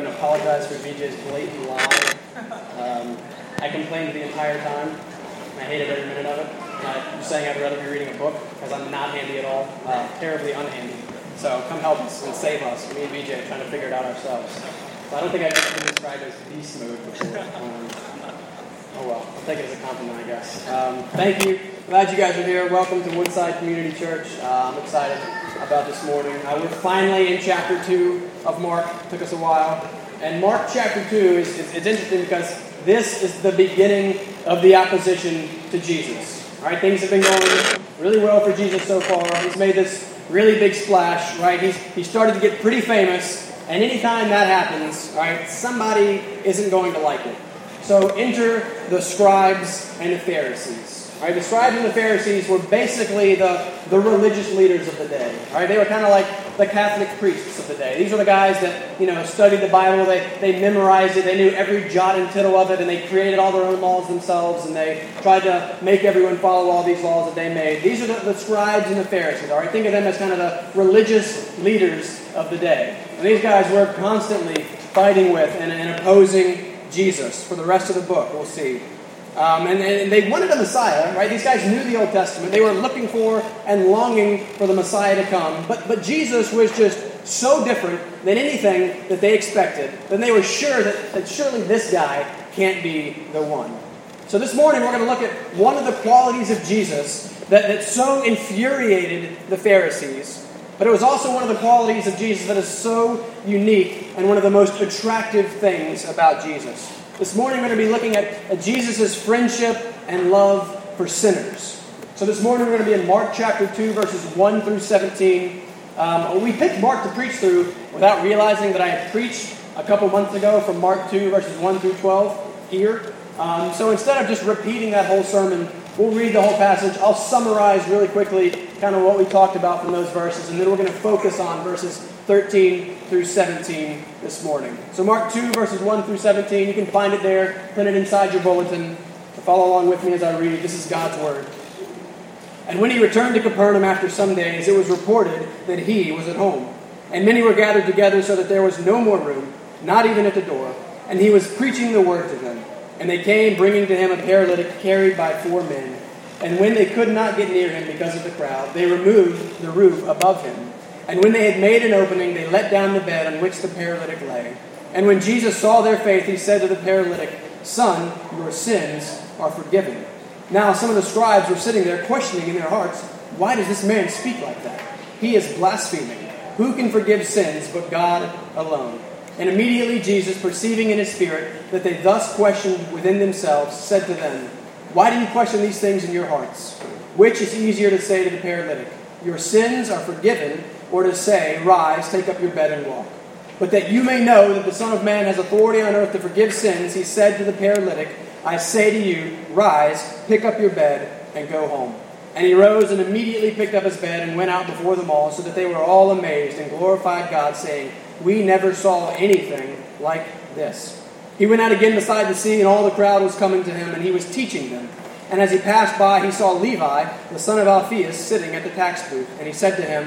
and apologize for BJ's blatant lie. Um, I complained the entire time. I hated every minute of it. I'm saying I'd rather be reading a book because I'm not handy at all, uh, terribly unhandy. So come help us and save us. Me and BJ are trying to figure it out ourselves. So I don't think I've ever been described as beast mode before. Um, oh well, I'll take it as a compliment, I guess. Um, thank you. Glad you guys are here. Welcome to Woodside Community Church. Uh, I'm excited about this morning. Uh, we're finally in chapter 2 of Mark. It took us a while. And Mark chapter 2 is, is it's interesting because this is the beginning of the opposition to Jesus. Right? Things have been going really well for Jesus so far. He's made this really big splash, right? He's, he started to get pretty famous, and anytime that happens, right, somebody isn't going to like it. So enter the scribes and the Pharisees. Right? The scribes and the Pharisees were basically the, the religious leaders of the day. Right? They were kind of like the Catholic priests of the day. These were the guys that you know studied the Bible. They, they memorized it. They knew every jot and tittle of it, and they created all their own laws themselves. And they tried to make everyone follow all these laws that they made. These are the, the scribes and the Pharisees. All right, think of them as kind of the religious leaders of the day. And these guys were constantly fighting with and, and opposing Jesus. For the rest of the book, we'll see. Um, and, and, they wanted a Messiah, right? These guys knew the Old Testament. They were looking for and longing for the Messiah to come. But, but Jesus was just so different than anything that they expected. Then they were sure that, that surely this guy can't be the one. So this morning we're going to look at one of the qualities of Jesus that, that so infuriated the Pharisees. But it was also one of the qualities of Jesus that is so unique and one of the most attractive things about Jesus. This morning we're going to be looking at, Jesus' friendship and love for sinners. So this morning we're going to be in Mark chapter 2, verses 1 through 17. Um, we picked Mark to preach through without realizing that I had preached a couple months ago from Mark 2, verses 1 through 12 here. Um, so instead of just repeating that whole sermon, we'll read the whole passage. I'll summarize really quickly kind of what we talked about from those verses, and then we're going to focus on verses 13 through 17 this morning. So, Mark 2, verses 1 through 17, you can find it there, print it inside your bulletin to follow along with me as I read. This is God's Word. And when he returned to Capernaum after some days, it was reported that he was at home. And many were gathered together so that there was no more room, not even at the door. And he was preaching the word to them. And they came, bringing to him a paralytic carried by four men. And when they could not get near him because of the crowd, they removed the roof above him. And when they had made an opening, they let down the bed on which the paralytic lay. And when Jesus saw their faith, he said to the paralytic, Son, your sins are forgiven. Now some of the scribes were sitting there questioning in their hearts, Why does this man speak like that? He is blaspheming. Who can forgive sins but God alone? And immediately Jesus, perceiving in his spirit that they thus questioned within themselves, said to them, Why do you question these things in your hearts? Which is easier to say to the paralytic, Your sins are forgiven? Or to say, Rise, take up your bed and walk. But that you may know that the Son of Man has authority on earth to forgive sins, he said to the paralytic, I say to you, Rise, pick up your bed, and go home. And he rose and immediately picked up his bed and went out before them all, so that they were all amazed and glorified God, saying, We never saw anything like this. He went out again beside the sea, and all the crowd was coming to him, and he was teaching them. And as he passed by, he saw Levi, the son of Alphaeus, sitting at the tax booth, and he said to him,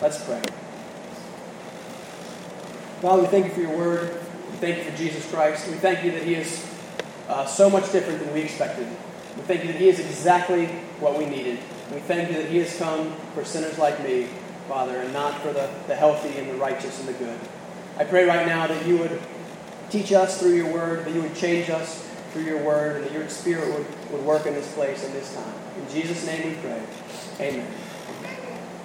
Let's pray. Father, we thank you for your word. We thank you for Jesus Christ. We thank you that he is uh, so much different than we expected. We thank you that he is exactly what we needed. We thank you that he has come for sinners like me, Father, and not for the, the healthy and the righteous and the good. I pray right now that you would teach us through your word, that you would change us through your word, and that your spirit would, would work in this place and this time. In Jesus' name we pray. Amen.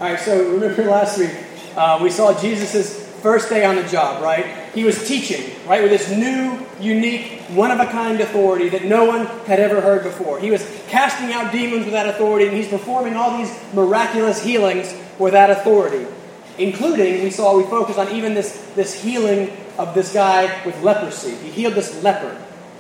All right, so remember last week, uh, we saw Jesus' first day on the job, right? He was teaching, right, with this new, unique, one of a kind authority that no one had ever heard before. He was casting out demons with that authority, and he's performing all these miraculous healings with that authority. including, we saw, we focused on even this, this healing of this guy with leprosy. He healed this leper.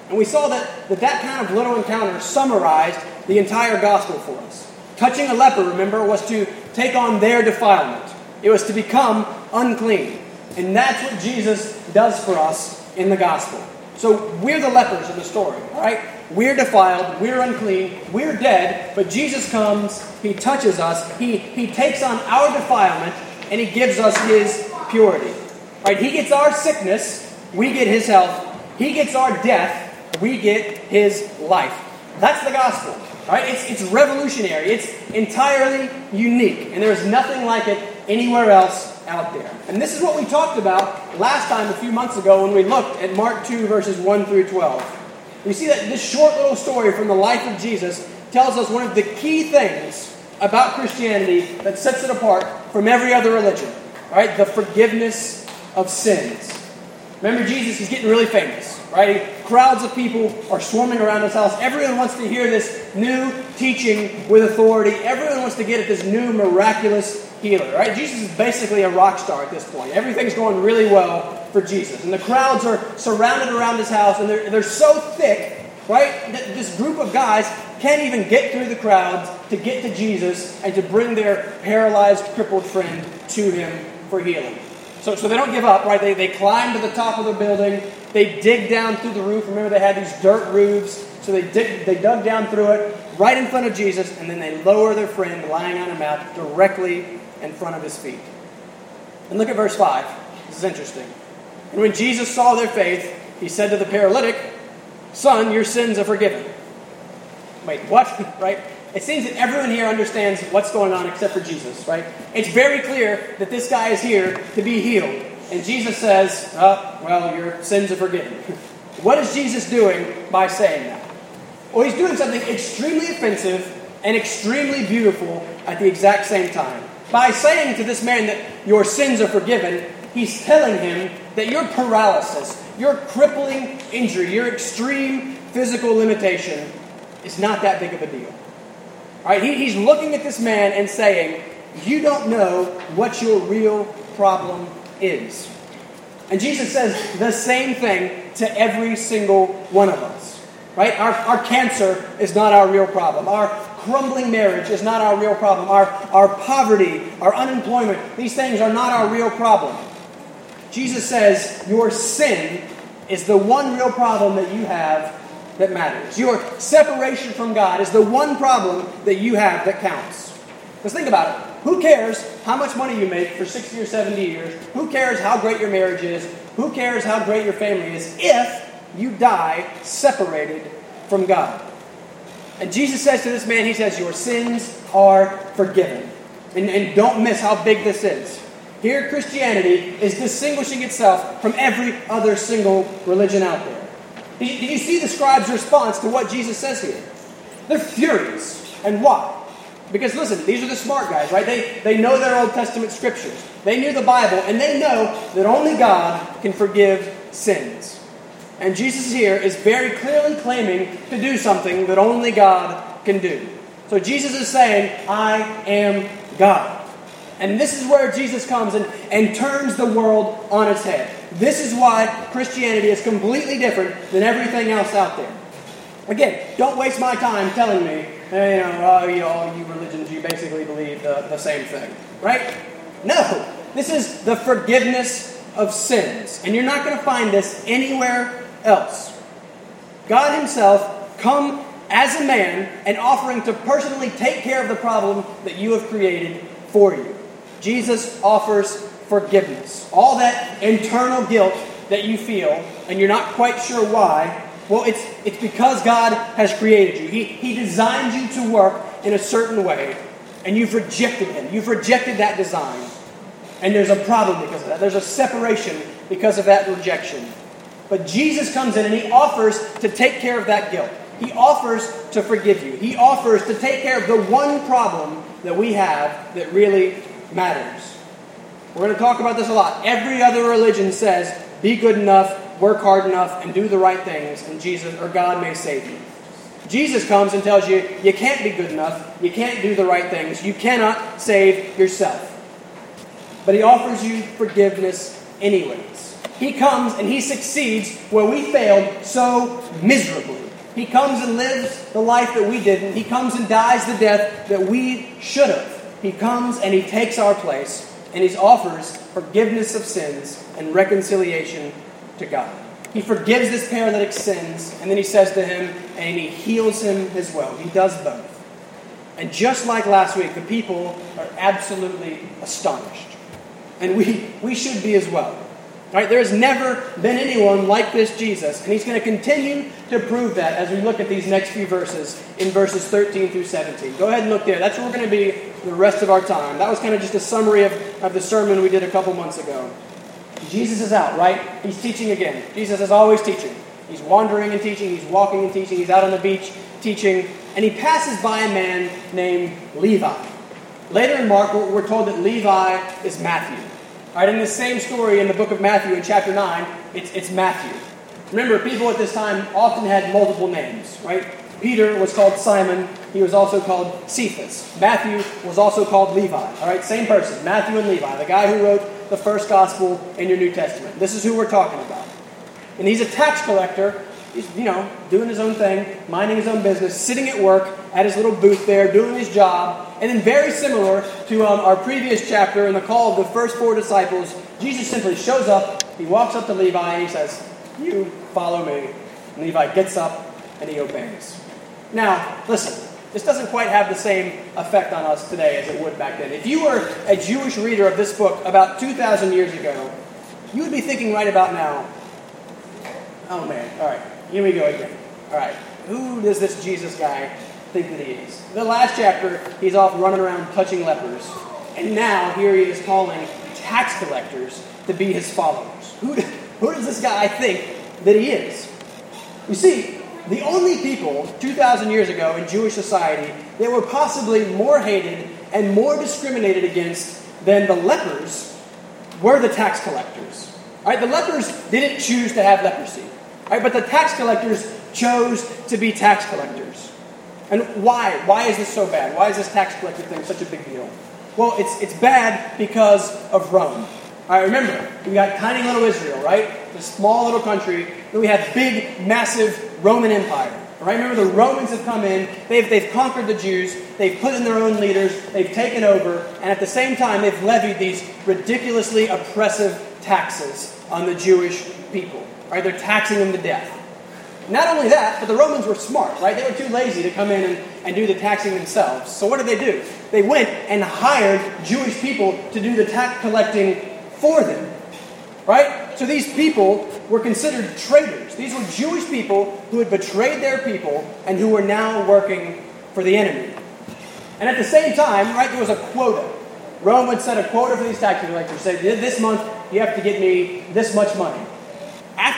And we saw that, that that kind of little encounter summarized the entire gospel for us. Touching a leper, remember, was to take on their defilement, it was to become unclean. And that's what Jesus does for us in the gospel. So we're the lepers in the story, right? We're defiled, we're unclean, we're dead, but Jesus comes, He touches us, He, he takes on our defilement, and He gives us His purity. Right? He gets our sickness, we get His health. He gets our death, we get His life. That's the gospel. Right? It's, it's revolutionary. It's entirely unique. And there's nothing like it anywhere else out there. And this is what we talked about last time, a few months ago, when we looked at Mark 2, verses 1 through 12. We see that this short little story from the life of Jesus tells us one of the key things about Christianity that sets it apart from every other religion. Right? The forgiveness of sins. Remember, Jesus is getting really famous, right? Crowds of people are swarming around his house. Everyone wants to hear this new teaching with authority. Everyone wants to get at this new miraculous healer, right? Jesus is basically a rock star at this point. Everything's going really well for Jesus. And the crowds are surrounded around his house, and they're, they're so thick, right, that this group of guys can't even get through the crowds to get to Jesus and to bring their paralyzed, crippled friend to him for healing. So, so they don't give up, right? They, they climb to the top of the building. They dig down through the roof. Remember, they had these dirt roofs. So they, dig, they dug down through it right in front of Jesus, and then they lower their friend lying on a mat directly in front of his feet. And look at verse 5. This is interesting. And when Jesus saw their faith, he said to the paralytic, Son, your sins are forgiven. Wait, what? right? It seems that everyone here understands what's going on except for Jesus, right? It's very clear that this guy is here to be healed. And Jesus says, oh, well, your sins are forgiven. what is Jesus doing by saying that? Well, he's doing something extremely offensive and extremely beautiful at the exact same time. By saying to this man that your sins are forgiven, he's telling him that your paralysis, your crippling injury, your extreme physical limitation is not that big of a deal. Right? He, he's looking at this man and saying, You don't know what your real problem is. And Jesus says the same thing to every single one of us. Right? Our, our cancer is not our real problem. Our crumbling marriage is not our real problem. Our, our poverty, our unemployment, these things are not our real problem. Jesus says your sin is the one real problem that you have that matters. Your separation from God is the one problem that you have that counts. Because think about it. Who cares how much money you make for 60 or 70 years? Who cares how great your marriage is? Who cares how great your family is if you die separated from God? And Jesus says to this man, He says, Your sins are forgiven. And, and don't miss how big this is. Here, Christianity is distinguishing itself from every other single religion out there. Did you see the scribes' response to what Jesus says here? They're furious. And why? Because listen, these are the smart guys, right? They, they know their Old Testament scriptures. They knew the Bible, and they know that only God can forgive sins. And Jesus here is very clearly claiming to do something that only God can do. So Jesus is saying, I am God. And this is where Jesus comes and, and turns the world on its head. This is why Christianity is completely different than everything else out there. Again, don't waste my time telling me, hey, you know, oh, you, all you religions, you basically believe the, the same thing. Right? No. This is the forgiveness of sins. And you're not going to find this anywhere else. God Himself come as a man and offering to personally take care of the problem that you have created for you. Jesus offers forgiveness. All that internal guilt that you feel, and you're not quite sure why, well, it's, it's because God has created you. He, he designed you to work in a certain way, and you've rejected Him. You've rejected that design. And there's a problem because of that. There's a separation because of that rejection. But Jesus comes in and He offers to take care of that guilt. He offers to forgive you. He offers to take care of the one problem that we have that really matters. We're going to talk about this a lot. Every other religion says, be good enough, work hard enough, and do the right things, and Jesus or God may save you. Jesus comes and tells you you can't be good enough, you can't do the right things, you cannot save yourself. but he offers you forgiveness anyways. He comes and he succeeds where we failed so miserably. He comes and lives the life that we didn't. He comes and dies the death that we should have. He comes and he takes our place and he offers forgiveness of sins and reconciliation to God. He forgives this paralytic's sins, and then he says to him, and he heals him as well. He does both. And just like last week, the people are absolutely astonished. And we, we should be as well. Right? There has never been anyone like this Jesus, and he's going to continue to prove that as we look at these next few verses in verses 13 through 17. Go ahead and look there. That's where we're going to be the rest of our time. That was kind of just a summary of, of the sermon we did a couple months ago. Jesus is out, right? He's teaching again. Jesus is always teaching. He's wandering and teaching, he's walking and teaching, he's out on the beach teaching, and he passes by a man named Levi. Later in Mark, we're told that Levi is Matthew. All right, in the same story in the book of Matthew in chapter 9, it's, it's Matthew. Remember, people at this time often had multiple names, right? Peter was called Simon. He was also called Cephas. Matthew was also called Levi. All right, same person, Matthew and Levi, the guy who wrote the first gospel in your New Testament. This is who we're talking about. And he's a tax collector he's, you know, doing his own thing, minding his own business, sitting at work at his little booth there, doing his job. And then, very similar to um, our previous chapter in the call of the first four disciples, Jesus simply shows up, he walks up to Levi, and he says, You follow me. And Levi gets up and he obeys. Now, listen, this doesn't quite have the same effect on us today as it would back then. If you were a Jewish reader of this book about 2,000 years ago, you would be thinking right about now, oh man, all right, here we go again. All right, who does this Jesus guy think that he is? The last chapter, he's off running around touching lepers. And now, here he is calling tax collectors to be his followers. Who, who does this guy think that he is? You see, the only people 2,000 years ago in Jewish society that were possibly more hated and more discriminated against than the lepers were the tax collectors. All right, the lepers didn't choose to have leprosy. Right? But the tax collectors chose to be tax collectors. And why? Why is this so bad? Why is this tax collector thing such a big deal? Well, it's, it's bad because of Rome. All right, remember, we got tiny little Israel, right? This small little country. Then we had big, massive Roman Empire. Right? Remember, the Romans have come in, they've, they've conquered the Jews, they've put in their own leaders, they've taken over, and at the same time, they've levied these ridiculously oppressive taxes on the Jewish people. Right? They're taxing them to death. Not only that, but the Romans were smart, right? They were too lazy to come in and, and do the taxing themselves. So what did they do? They went and hired Jewish people to do the tax collecting for them. Right? So these people were considered traitors. These were Jewish people who had betrayed their people and who were now working for the enemy. And at the same time, right, there was a quota. Rome would set a quota for these tax collectors. Say, this month you have to get me this much money.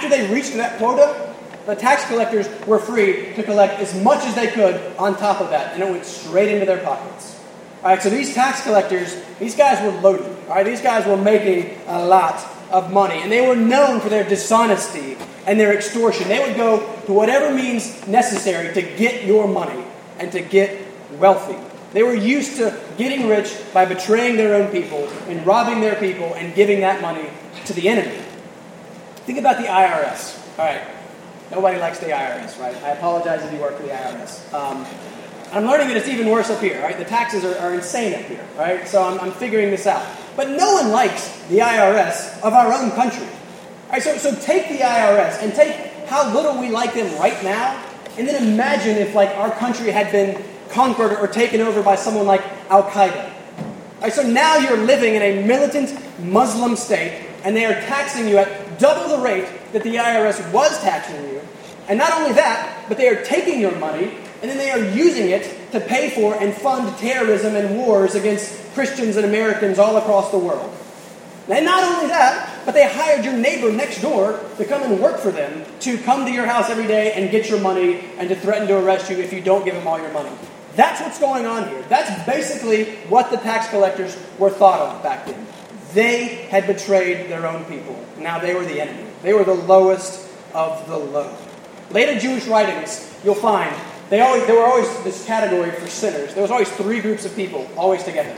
After they reached that quota, the tax collectors were free to collect as much as they could on top of that, and it went straight into their pockets. All right, so these tax collectors, these guys were loaded. All right, these guys were making a lot of money, and they were known for their dishonesty and their extortion. They would go to whatever means necessary to get your money and to get wealthy. They were used to getting rich by betraying their own people and robbing their people and giving that money to the enemy. Think about the IRS. All right. Nobody likes the IRS, right? I apologize if you work for the IRS. Um, I'm learning that it's even worse up here, right? The taxes are, are insane up here, right? So I'm, I'm, figuring this out. But no one likes the IRS of our own country. All right, so, so take the IRS and take how little we like them right now, and then imagine if like our country had been conquered or taken over by someone like Al Qaeda. Right, so now you're living in a militant Muslim state, and they are taxing you at double the rate that the IRS was taxing you. And not only that, but they are taking your money and then they are using it to pay for and fund terrorism and wars against Christians and Americans all across the world. And not only that, but they hired your neighbor next door to come and work for them, to come to your house every day and get your money and to threaten to arrest you if you don't give them all your money. That's what's going on here. That's basically what the tax collectors were thought of back then. They had betrayed their own people. Now they were the enemy. They were the lowest of the low. Later Jewish writings, you'll find they always, there were always this category for sinners. There was always three groups of people, always together.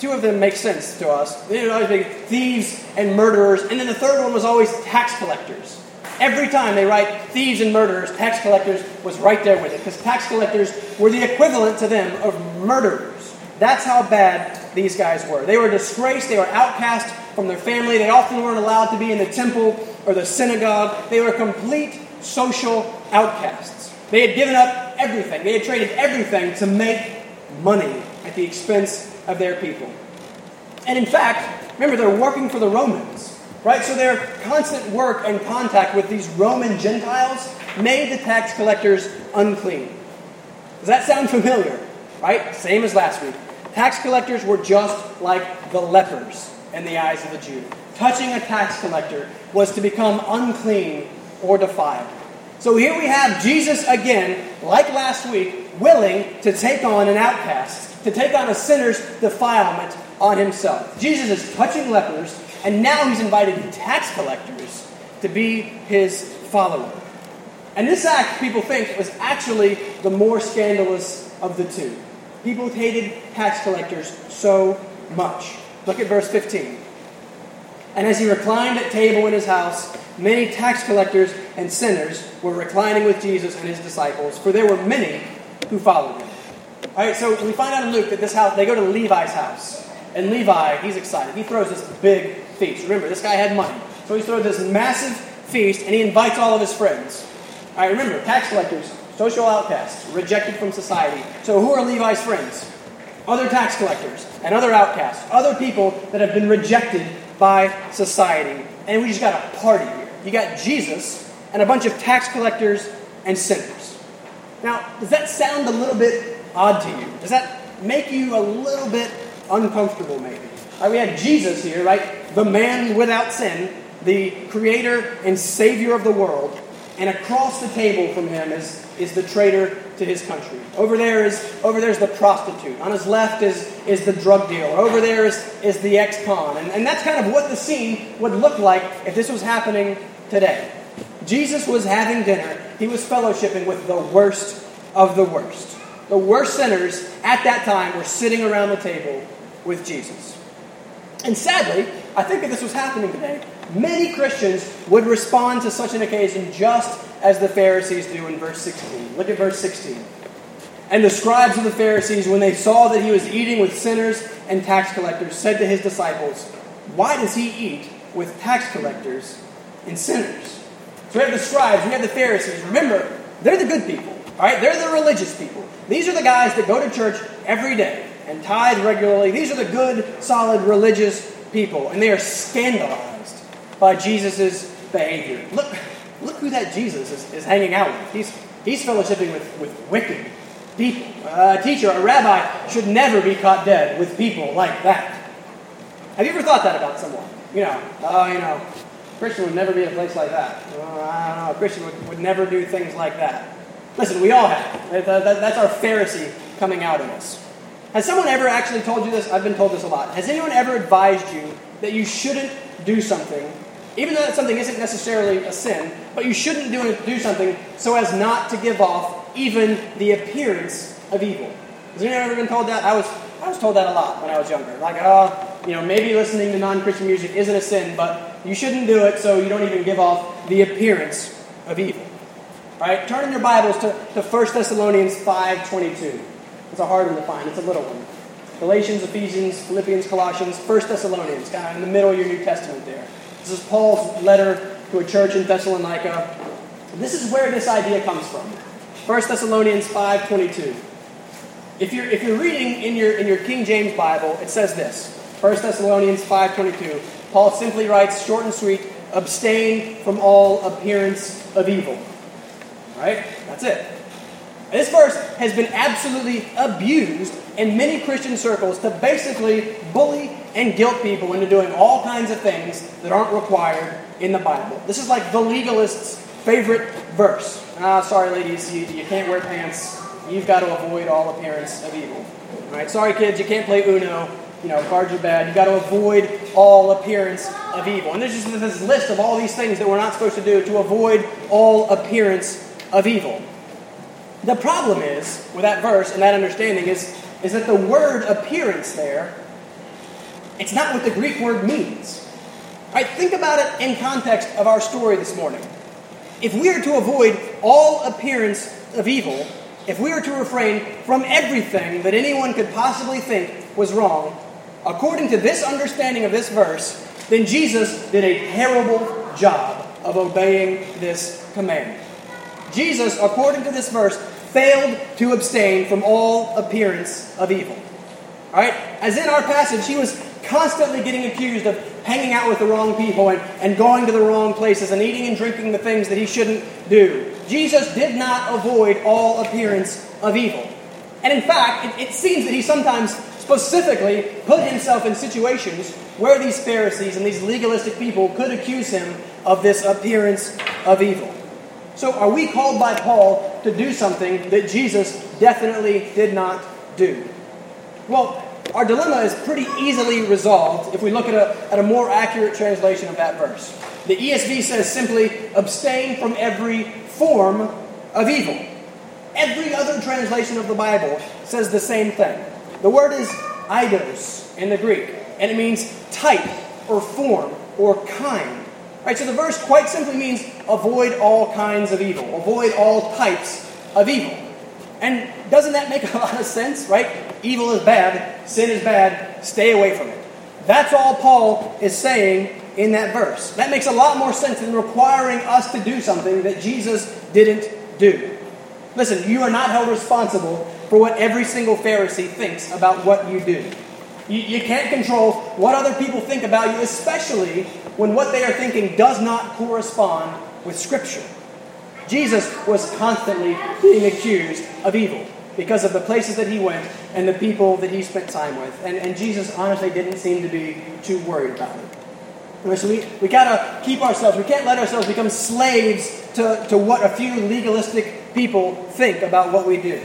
two of them make sense to us. They would always be thieves and murderers, and then the third one was always tax collectors. Every time they write thieves and murderers, tax collectors was right there with it, because tax collectors were the equivalent to them of murderers. That's how bad these guys were. They were disgraced, they were outcast from their family, they often weren't allowed to be in the temple or the synagogue. They were complete social outcasts. They had given up everything, they had traded everything to make money at the expense of their people. And in fact, remember, they're working for the Romans, right? So their constant work and contact with these Roman Gentiles made the tax collectors unclean. Does that sound familiar? Right? Same as last week. Tax collectors were just like the lepers in the eyes of the Jew. Touching a tax collector was to become unclean or defiled. So here we have Jesus again, like last week, willing to take on an outcast, to take on a sinner's defilement on himself. Jesus is touching lepers, and now he's inviting tax collectors to be his follower. And this act, people think, was actually the more scandalous of the two. People hated tax collectors so much. Look at verse 15. And as he reclined at table in his house, many tax collectors and sinners were reclining with Jesus and his disciples, for there were many who followed him. All right, so we find out in Luke that this house, they go to Levi's house. And Levi, he's excited. He throws this big feast. Remember, this guy had money. So he throws this massive feast and he invites all of his friends. All right, remember, tax collectors, social outcasts, rejected from society. So who are Levi's friends? Other tax collectors and other outcasts, other people that have been rejected by society. And we just got a party here. You got Jesus and a bunch of tax collectors and sinners. Now, does that sound a little bit odd to you? Does that make you a little bit uncomfortable, maybe? Right, we have Jesus here, right? The man without sin, the creator and savior of the world. And across the table from him is, is the traitor to his country. Over there is over there's the prostitute. On his left is, is the drug dealer. Over there is, is the ex-con. And, and that's kind of what the scene would look like if this was happening today. Jesus was having dinner. He was fellowshipping with the worst of the worst. The worst sinners at that time were sitting around the table with Jesus. And sadly, I think if this was happening today, many Christians would respond to such an occasion just as the Pharisees do in verse 16. Look at verse 16. And the scribes of the Pharisees, when they saw that he was eating with sinners and tax collectors, said to his disciples, Why does he eat with tax collectors and sinners? So we have the scribes, we have the Pharisees. Remember, they're the good people, all right? They're the religious people. These are the guys that go to church every day and tithe regularly. These are the good, solid, religious people, and they are scandalized by Jesus' behavior. Look, look who that Jesus is, is hanging out with. He's, he's fellowshipping with, with wicked people. Uh, a teacher, a rabbi, should never be caught dead with people like that. Have you ever thought that about someone? You know, oh, you know, Christian would never be in a place like that. Oh, I don't know, a Christian would, would never do things like that. Listen, we all have. That's our Pharisee coming out in us. Has someone ever actually told you this? I've been told this a lot. Has anyone ever advised you that you shouldn't do something, even though that something isn't necessarily a sin, but you shouldn't do, do something so as not to give off even the appearance of evil? Has anyone ever been told that? I was, I was told that a lot when I was younger. Like, oh, you know, maybe listening to non Christian music isn't a sin, but you shouldn't do it so you don't even give off the appearance of evil. All right, turn in your Bibles to, to 1 Thessalonians 5.22. It's a hard one to find. It's a little one. Galatians, Ephesians, Philippians, Colossians, 1 Thessalonians, kind of in the middle of your New Testament there. This is Paul's letter to a church in Thessalonica. This is where this idea comes from. 1 Thessalonians 5.22. If you're, if you're reading in your, in your King James Bible, it says this. 1 Thessalonians 5.22. Paul simply writes, short and sweet, abstain from all appearance of evil. Right? That's it. This verse has been absolutely abused in many Christian circles to basically bully and guilt people into doing all kinds of things that aren't required in the Bible. This is like the legalist's favorite verse. Ah, sorry, ladies, you, you can't wear pants. You've got to avoid all appearance of evil. All right, sorry, kids, you can't play Uno. You know, cards are bad. You've got to avoid all appearance of evil. And there's just this list of all these things that we're not supposed to do to avoid all appearance of evil. The problem is, with that verse and that understanding, is, is that the word appearance there it's not what the Greek word means. Right? Think about it in context of our story this morning. If we are to avoid all appearance of evil, if we are to refrain from everything that anyone could possibly think was wrong, according to this understanding of this verse, then Jesus did a terrible job of obeying this command. Jesus, according to this verse, failed to abstain from all appearance of evil. All right? As in our passage, he was constantly getting accused of hanging out with the wrong people and, and going to the wrong places and eating and drinking the things that he shouldn't do. Jesus did not avoid all appearance of evil. And in fact, it, it seems that he sometimes specifically put himself in situations where these Pharisees and these legalistic people could accuse him of this appearance of evil. So, are we called by Paul to do something that Jesus definitely did not do? Well, our dilemma is pretty easily resolved if we look at a, at a more accurate translation of that verse. The ESV says simply, abstain from every form of evil. Every other translation of the Bible says the same thing. The word is eidos in the Greek, and it means type or form or kind. Right, so the verse quite simply means avoid all kinds of evil, avoid all types of evil. And doesn't that make a lot of sense, right? Evil is bad, sin is bad, stay away from it. That's all Paul is saying in that verse. That makes a lot more sense than requiring us to do something that Jesus didn't do. Listen, you are not held responsible for what every single Pharisee thinks about what you do. You, you can't control what other people think about you, especially when what they are thinking does not correspond with Scripture. Jesus was constantly being accused of evil because of the places that he went and the people that he spent time with. And, and Jesus honestly didn't seem to be too worried about it. So we, we gotta keep ourselves, we can't let ourselves become slaves to, to what a few legalistic people think about what we do.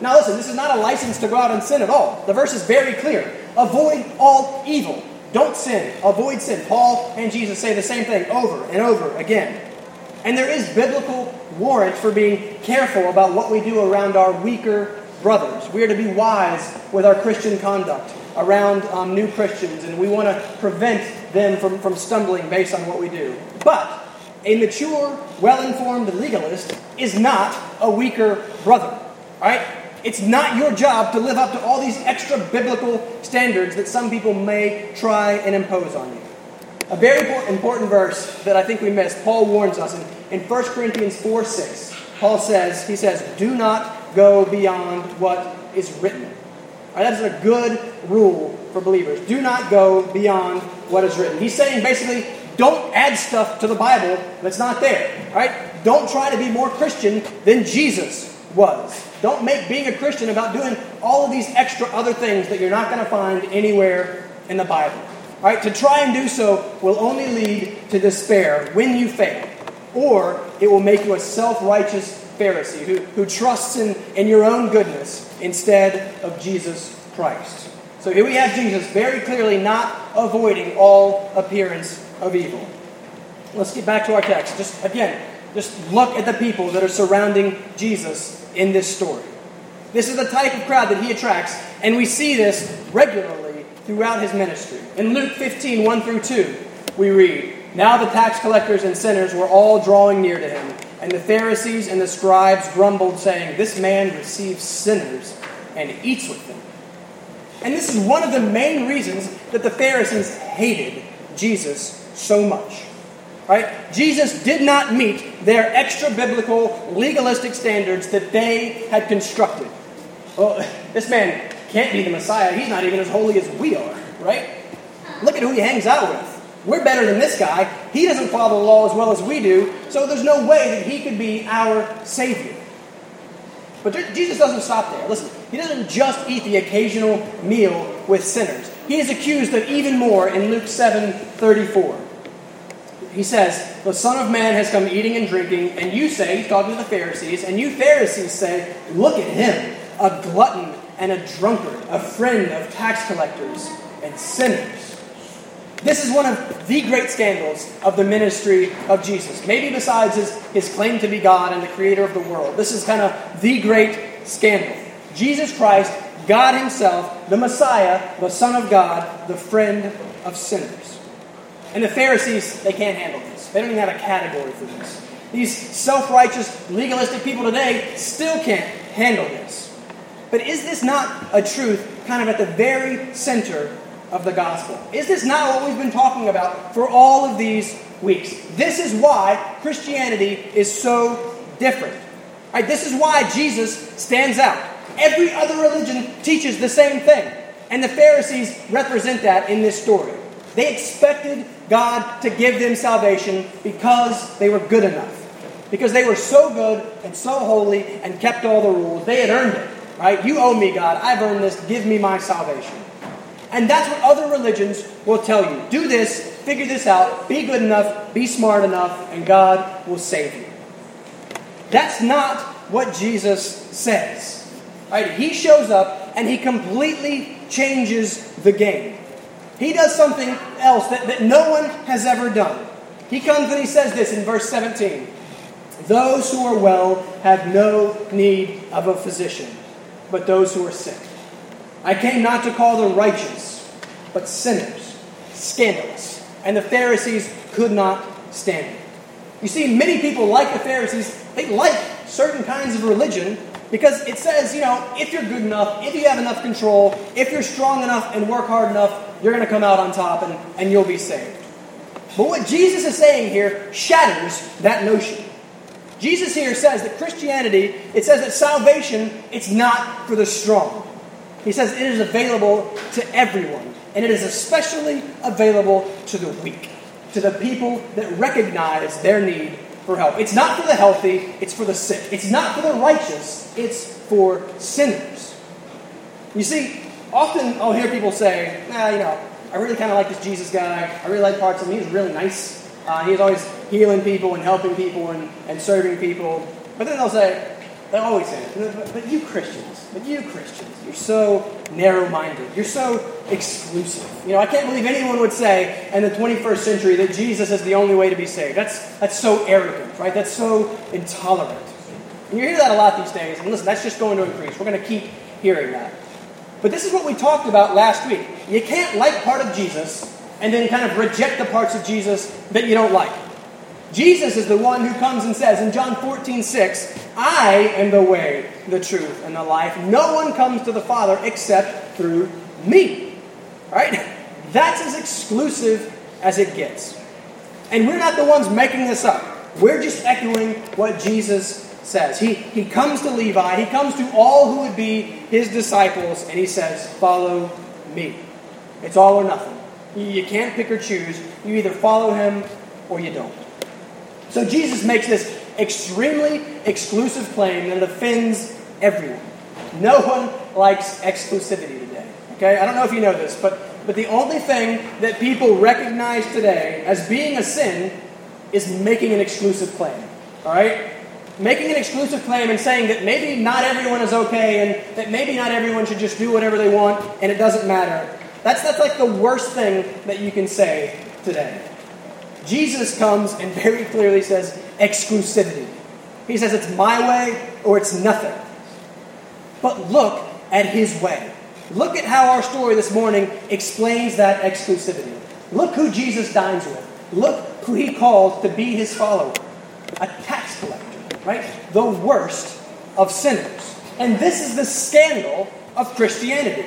Now listen, this is not a license to go out and sin at all. The verse is very clear. Avoid all evil. Don't sin. Avoid sin. Paul and Jesus say the same thing over and over again. And there is biblical warrant for being careful about what we do around our weaker brothers. We are to be wise with our Christian conduct around um, new Christians, and we want to prevent them from, from stumbling based on what we do. But a mature, well informed legalist is not a weaker brother. Right? It's not your job to live up to all these extra biblical standards that some people may try and impose on you. A very important verse that I think we missed, Paul warns us in, in 1 Corinthians 4 6. Paul says, he says, do not go beyond what is written. Right, that is a good rule for believers. Do not go beyond what is written. He's saying basically, don't add stuff to the Bible that's not there. Right? Don't try to be more Christian than Jesus was. Don't make being a Christian about doing all of these extra other things that you're not going to find anywhere in the Bible. Right? To try and do so will only lead to despair when you fail, or it will make you a self righteous Pharisee who, who trusts in, in your own goodness instead of Jesus Christ. So here we have Jesus very clearly not avoiding all appearance of evil. Let's get back to our text. Just again, just look at the people that are surrounding Jesus in this story. This is the type of crowd that he attracts, and we see this regularly throughout his ministry. In Luke 15, 1 through 2, we read Now the tax collectors and sinners were all drawing near to him, and the Pharisees and the scribes grumbled, saying, This man receives sinners and eats with them. And this is one of the main reasons that the Pharisees hated Jesus so much. Right? Jesus did not meet their extra biblical, legalistic standards that they had constructed. Well, this man can't be the Messiah. He's not even as holy as we are, right? Look at who he hangs out with. We're better than this guy. He doesn't follow the law as well as we do, so there's no way that he could be our Savior. But Jesus doesn't stop there. Listen, he doesn't just eat the occasional meal with sinners. He is accused of even more in Luke 7 34. He says, The Son of Man has come eating and drinking, and you say, he's talking to the Pharisees, and you Pharisees say, Look at him, a glutton and a drunkard, a friend of tax collectors and sinners. This is one of the great scandals of the ministry of Jesus. Maybe besides his, his claim to be God and the creator of the world, this is kind of the great scandal. Jesus Christ, God Himself, the Messiah, the Son of God, the friend of sinners. And the Pharisees, they can't handle this. They don't even have a category for this. These self righteous, legalistic people today still can't handle this. But is this not a truth kind of at the very center of the gospel? Is this not what we've been talking about for all of these weeks? This is why Christianity is so different. Right, this is why Jesus stands out. Every other religion teaches the same thing. And the Pharisees represent that in this story. They expected God to give them salvation because they were good enough. Because they were so good and so holy and kept all the rules. They had earned it. Right? You owe me, God. I've earned this. Give me my salvation. And that's what other religions will tell you. Do this, figure this out, be good enough, be smart enough, and God will save you. That's not what Jesus says. Right? He shows up and he completely changes the game. He does something else that, that no one has ever done. He comes and he says this in verse 17 Those who are well have no need of a physician but those who are sick. I came not to call the righteous, but sinners, scandalous. And the Pharisees could not stand it. You see, many people, like the Pharisees, they like certain kinds of religion because it says, you know, if you're good enough, if you have enough control, if you're strong enough and work hard enough, you're going to come out on top and, and you'll be saved. But what Jesus is saying here shatters that notion. Jesus here says that Christianity, it says that salvation, it's not for the strong. He says it is available to everyone, and it is especially available to the weak, to the people that recognize their need for help. It's not for the healthy, it's for the sick. It's not for the righteous, it's for sinners. You see, often I'll hear people say, nah, you know, I really kind of like this Jesus guy. I really like parts of him. He's really nice. Uh, he's always healing people and helping people and, and serving people. But then they'll say, they'll always say, but, but you Christians, but you Christians, you're so narrow minded. You're so exclusive. You know, I can't believe anyone would say in the 21st century that Jesus is the only way to be saved. That's, that's so arrogant, right? That's so intolerant. And you hear that a lot these days. And listen, that's just going to increase. We're going to keep hearing that. But this is what we talked about last week. You can't like part of Jesus and then kind of reject the parts of Jesus that you don't like. Jesus is the one who comes and says in John 14, 6, I am the way, the truth, and the life. No one comes to the Father except through me. Right? That's as exclusive as it gets. And we're not the ones making this up. We're just echoing what Jesus says. He, he comes to Levi, he comes to all who would be his disciples, and he says, Follow me. It's all or nothing. You can't pick or choose. You either follow him or you don't. So Jesus makes this extremely exclusive claim that it offends everyone. No one likes exclusivity today. Okay? I don't know if you know this, but, but the only thing that people recognize today as being a sin is making an exclusive claim. All right? Making an exclusive claim and saying that maybe not everyone is okay and that maybe not everyone should just do whatever they want and it doesn't matter. That's, that's like the worst thing that you can say today. Jesus comes and very clearly says exclusivity. He says it's my way or it's nothing. But look at his way. Look at how our story this morning explains that exclusivity. Look who Jesus dines with. Look who he calls to be his follower a tax collector, right? The worst of sinners. And this is the scandal of Christianity.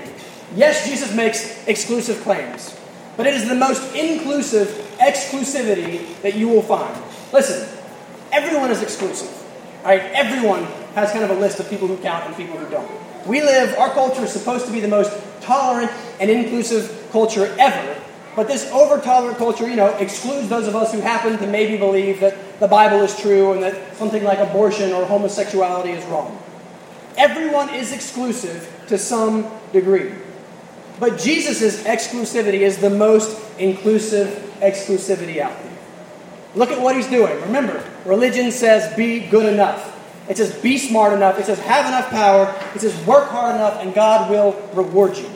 Yes, Jesus makes exclusive claims, but it is the most inclusive exclusivity that you will find. Listen, everyone is exclusive. Right? Everyone has kind of a list of people who count and people who don't. We live, our culture is supposed to be the most tolerant and inclusive culture ever, but this over tolerant culture, you know, excludes those of us who happen to maybe believe that the Bible is true and that something like abortion or homosexuality is wrong. Everyone is exclusive to some degree. But Jesus' exclusivity is the most inclusive exclusivity out there. Look at what he's doing. Remember, religion says be good enough. It says be smart enough. It says have enough power. It says work hard enough and God will reward you.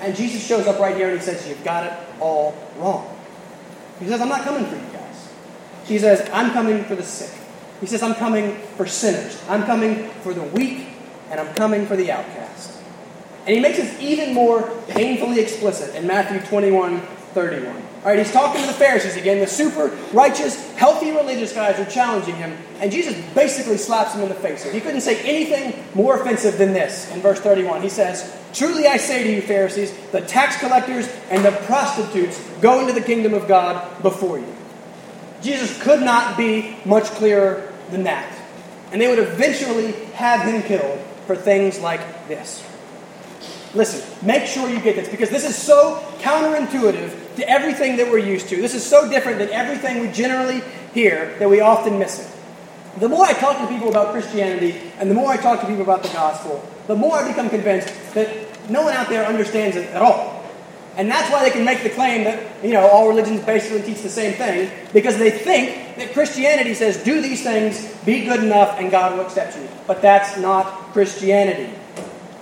And Jesus shows up right here and he says, You've got it all wrong. He says, I'm not coming for you guys. He says, I'm coming for the sick. He says, I'm coming for sinners. I'm coming for the weak and I'm coming for the outcast. And he makes it even more painfully explicit in Matthew 21 31. All right, he's talking to the Pharisees again. The super righteous, healthy religious guys are challenging him, and Jesus basically slaps him in the face. He couldn't say anything more offensive than this in verse 31. He says, Truly I say to you, Pharisees, the tax collectors and the prostitutes go into the kingdom of God before you. Jesus could not be much clearer than that. And they would eventually have him killed for things like this. Listen, make sure you get this because this is so counterintuitive to everything that we're used to. This is so different than everything we generally hear that we often miss it. The more I talk to people about Christianity and the more I talk to people about the gospel, the more I become convinced that no one out there understands it at all. And that's why they can make the claim that, you know, all religions basically teach the same thing, because they think that Christianity says, do these things, be good enough, and God will accept you. But that's not Christianity.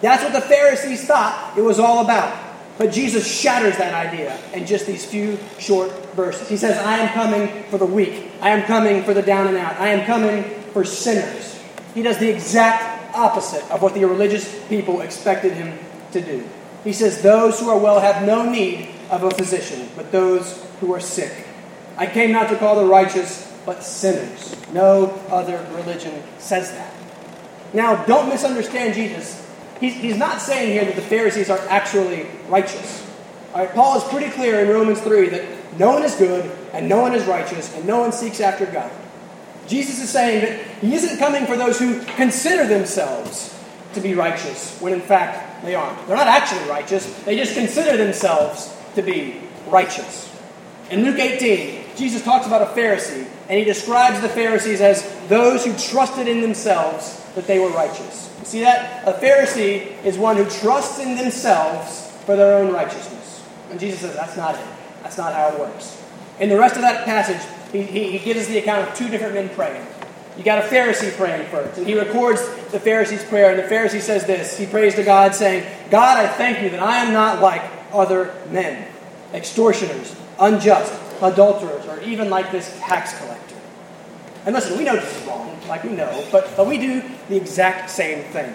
That's what the Pharisees thought it was all about. But Jesus shatters that idea in just these few short verses. He says, I am coming for the weak. I am coming for the down and out. I am coming for sinners. He does the exact opposite of what the religious people expected him to do. He says, Those who are well have no need of a physician, but those who are sick. I came not to call the righteous, but sinners. No other religion says that. Now, don't misunderstand Jesus. He's, he's not saying here that the Pharisees are actually righteous. All right, Paul is pretty clear in Romans 3 that no one is good, and no one is righteous, and no one seeks after God. Jesus is saying that he isn't coming for those who consider themselves to be righteous, when in fact they aren't. They're not actually righteous, they just consider themselves to be righteous. In Luke 18, Jesus talks about a Pharisee, and he describes the Pharisees as those who trusted in themselves that they were righteous. See that? A Pharisee is one who trusts in themselves for their own righteousness. And Jesus says that's not it. That's not how it works. In the rest of that passage, he, he, he gives us the account of two different men praying. You got a Pharisee praying first. And he records the Pharisee's prayer. And the Pharisee says this He prays to God, saying, God, I thank you that I am not like other men, extortioners, unjust, adulterers, or even like this tax collector. And listen, we know this is wrong, like we know, but, but we do the exact same thing.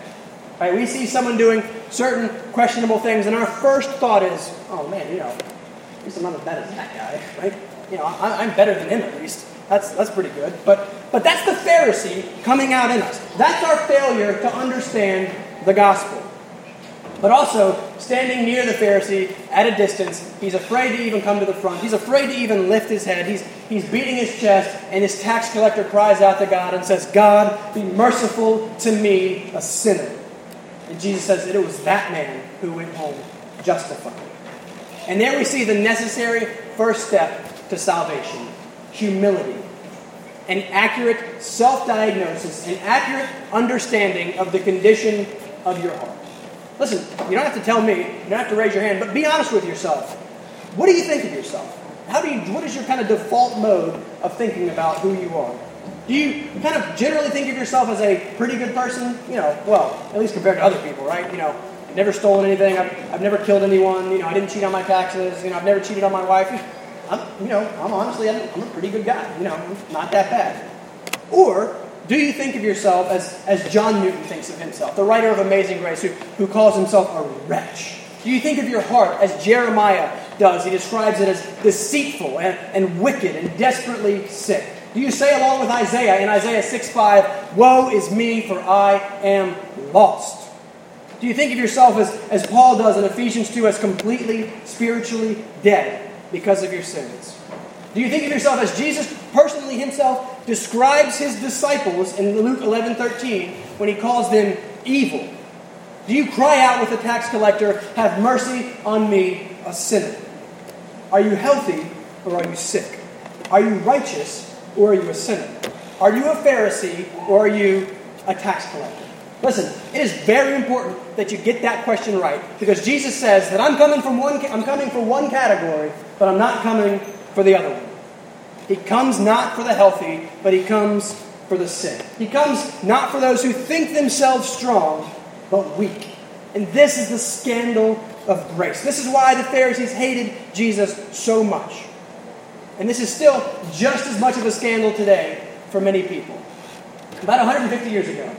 Right? We see someone doing certain questionable things, and our first thought is, oh man, you know, at least I'm not as bad as that guy, right? You know, I, I'm better than him at least. That's, that's pretty good. But, but that's the Pharisee coming out in us. That's our failure to understand the gospel. But also, standing near the Pharisee at a distance, he's afraid to even come to the front. He's afraid to even lift his head. He's, he's beating his chest, and his tax collector cries out to God and says, God, be merciful to me, a sinner. And Jesus says that it was that man who went home justified. And there we see the necessary first step to salvation humility, an accurate self diagnosis, an accurate understanding of the condition of your heart. Listen, you don't have to tell me, you don't have to raise your hand, but be honest with yourself. What do you think of yourself? How do you, what is your kind of default mode of thinking about who you are? Do you kind of generally think of yourself as a pretty good person? You know, well, at least compared to other people, right? You know, I've never stolen anything. I've, I've never killed anyone. You know, I didn't cheat on my taxes. You know, I've never cheated on my wife. I'm, you know, I'm honestly, I'm, I'm a pretty good guy. You know, I'm not that bad. Or do you think of yourself as, as John Newton thinks of himself, the writer of Amazing Grace, who, who calls himself a wretch? Do you think of your heart as Jeremiah does? He describes it as deceitful and, and wicked and desperately sick. Do you say, along with Isaiah in Isaiah 6 5, Woe is me, for I am lost? Do you think of yourself as, as Paul does in Ephesians 2 as completely spiritually dead because of your sins? Do you think of yourself as Jesus personally himself describes his disciples in Luke 11 13 when he calls them evil? Do you cry out with the tax collector, Have mercy on me, a sinner? Are you healthy or are you sick? Are you righteous or are you a sinner? Are you a Pharisee or are you a tax collector? Listen, it is very important that you get that question right because Jesus says that I'm coming from one I'm coming for one category, but I'm not coming for the other one. He comes not for the healthy, but he comes for the sick. He comes not for those who think themselves strong, but weak. And this is the scandal of grace. This is why the Pharisees hated Jesus so much. And this is still just as much of a scandal today for many people. About 150 years ago,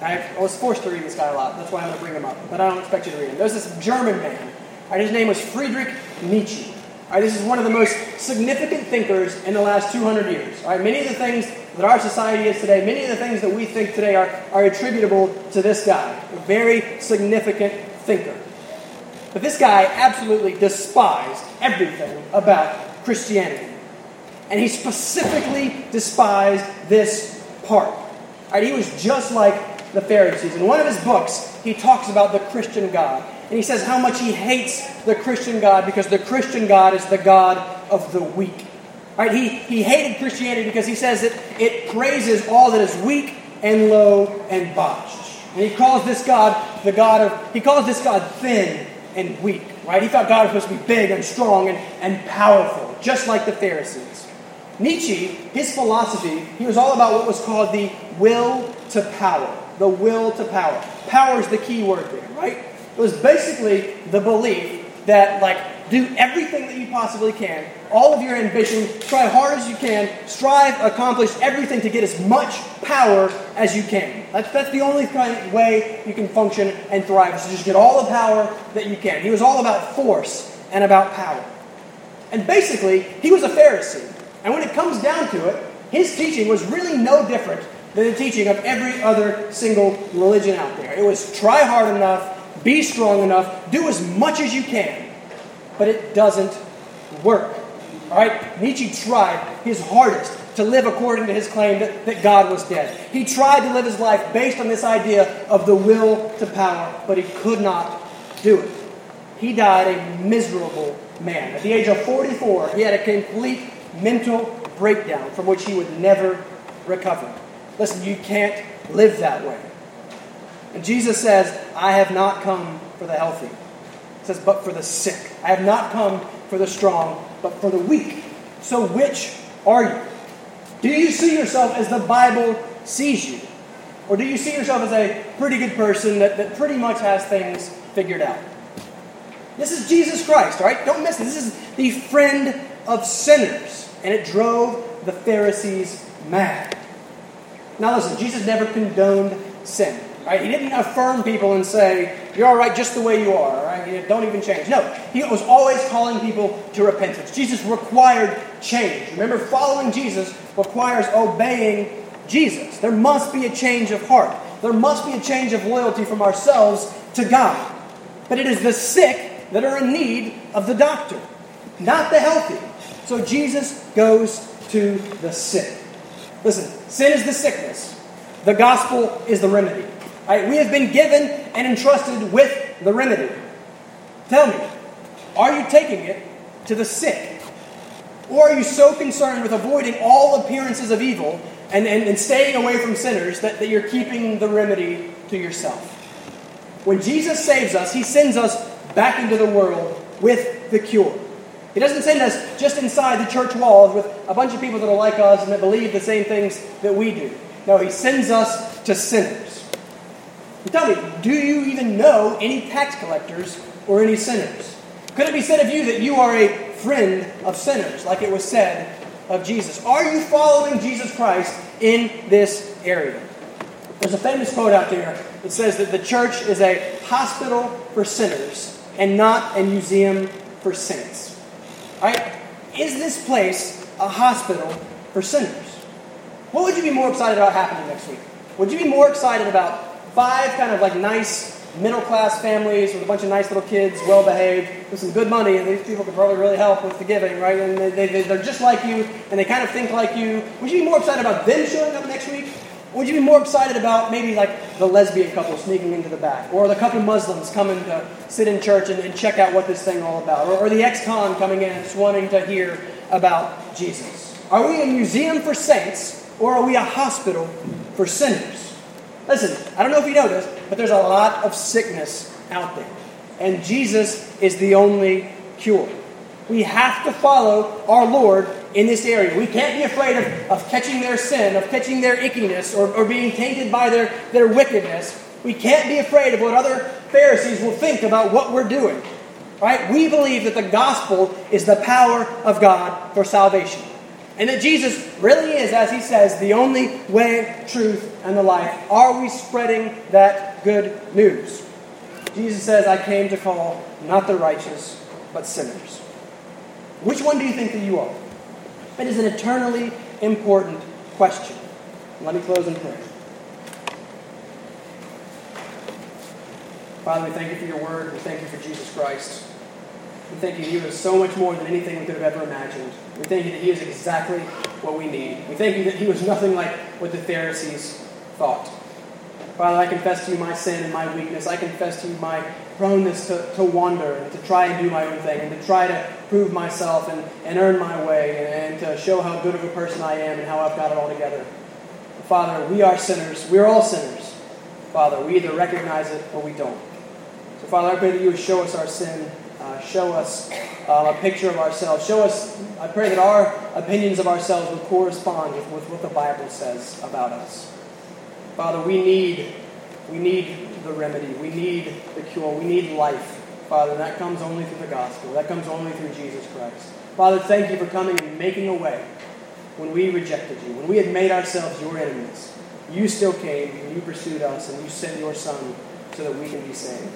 I was forced to read this guy a lot. That's why I'm going to bring him up. But I don't expect you to read him. There's this German man. Right, his name was Friedrich Nietzsche. This is one of the most significant thinkers in the last 200 years. Many of the things that our society is today, many of the things that we think today are, are attributable to this guy, a very significant thinker. But this guy absolutely despised everything about Christianity. And he specifically despised this part. He was just like the Pharisees. In one of his books, he talks about the Christian God. And he says how much he hates the Christian God because the Christian God is the God of the weak. Right? He, he hated Christianity because he says that it praises all that is weak and low and botched. And he calls this God the God of, he calls this God thin and weak. Right? He thought God was supposed to be big and strong and, and powerful, just like the Pharisees. Nietzsche, his philosophy, he was all about what was called the will to power. The will to power. Power is the key word there, right? It was basically the belief that, like, do everything that you possibly can, all of your ambition, try hard as you can, strive, accomplish everything to get as much power as you can. That's, that's the only kind of way you can function and thrive, is to just get all the power that you can. He was all about force and about power. And basically, he was a Pharisee. And when it comes down to it, his teaching was really no different than the teaching of every other single religion out there. It was try hard enough, be strong enough, do as much as you can, but it doesn't work. All right? Nietzsche tried his hardest to live according to his claim that, that God was dead. He tried to live his life based on this idea of the will to power, but he could not do it. He died a miserable man. At the age of 44, he had a complete mental breakdown from which he would never recover. Listen, you can't live that way. And Jesus says, I have not come for the healthy. He says, but for the sick. I have not come for the strong, but for the weak. So which are you? Do you see yourself as the Bible sees you? Or do you see yourself as a pretty good person that, that pretty much has things figured out? This is Jesus Christ, all right? Don't miss this. This is the friend of sinners. And it drove the Pharisees mad. Now listen, Jesus never condoned sin. Right? He didn't affirm people and say, You're all right just the way you are, right? Don't even change. No, he was always calling people to repentance. Jesus required change. Remember, following Jesus requires obeying Jesus. There must be a change of heart, there must be a change of loyalty from ourselves to God. But it is the sick that are in need of the doctor, not the healthy. So Jesus goes to the sick. Listen, sin is the sickness, the gospel is the remedy. Right, we have been given and entrusted with the remedy. Tell me, are you taking it to the sick? Or are you so concerned with avoiding all appearances of evil and, and, and staying away from sinners that, that you're keeping the remedy to yourself? When Jesus saves us, he sends us back into the world with the cure. He doesn't send us just inside the church walls with a bunch of people that are like us and that believe the same things that we do. No, he sends us to sinners. Tell me, do you even know any tax collectors or any sinners? Could it be said of you that you are a friend of sinners, like it was said of Jesus? Are you following Jesus Christ in this area? There's a famous quote out there that says that the church is a hospital for sinners and not a museum for saints. Right? Is this place a hospital for sinners? What would you be more excited about happening next week? Would you be more excited about five kind of like nice middle class families with a bunch of nice little kids, well behaved, with some good money, and these people could probably really help with the giving, right? And they, they, they're just like you, and they kind of think like you. Would you be more excited about them showing up next week? Would you be more excited about maybe like the lesbian couple sneaking into the back, or the couple of Muslims coming to sit in church and, and check out what this thing all about, or, or the ex-con coming in and just wanting to hear about Jesus? Are we a museum for saints, or are we a hospital for sinners? Listen, I don't know if you know this, but there's a lot of sickness out there. And Jesus is the only cure. We have to follow our Lord in this area. We can't be afraid of, of catching their sin, of catching their ickiness, or, or being tainted by their, their wickedness. We can't be afraid of what other Pharisees will think about what we're doing. Right? We believe that the gospel is the power of God for salvation. And that Jesus really is, as he says, the only way, truth, and the life. Are we spreading that good news? Jesus says, I came to call not the righteous, but sinners. Which one do you think that you are? It is an eternally important question. Let me close in prayer. Father, we thank you for your word. We thank you for Jesus Christ. We thank you, that He was so much more than anything we could have ever imagined. We thank you that He is exactly what we need. We thank you that He was nothing like what the Pharisees thought. Father, I confess to you my sin and my weakness. I confess to you my proneness to, to wander and to try and do my own thing and to try to prove myself and, and earn my way and, and to show how good of a person I am and how I've got it all together. Father, we are sinners. We're all sinners. Father, we either recognize it or we don't. So, Father, I pray that you would show us our sin uh, show us uh, a picture of ourselves. Show us, I pray that our opinions of ourselves will correspond with, with what the Bible says about us. Father, we need, we need the remedy. We need the cure. We need life. Father, that comes only through the gospel. That comes only through Jesus Christ. Father, thank you for coming and making a way when we rejected you, when we had made ourselves your enemies. You still came and you pursued us and you sent your Son so that we can be saved.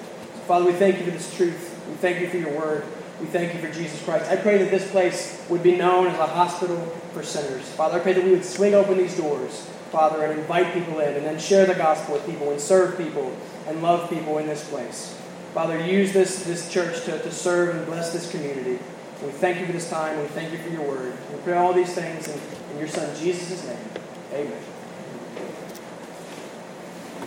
Father, we thank you for this truth. We thank you for your word. We thank you for Jesus Christ. I pray that this place would be known as a hospital for sinners. Father, I pray that we would swing open these doors, Father, and invite people in, and then share the gospel with people, and serve people, and love people in this place. Father, use this, this church to, to serve and bless this community. We thank you for this time. We thank you for your word. We pray all these things in, in your Son, Jesus' name. Amen.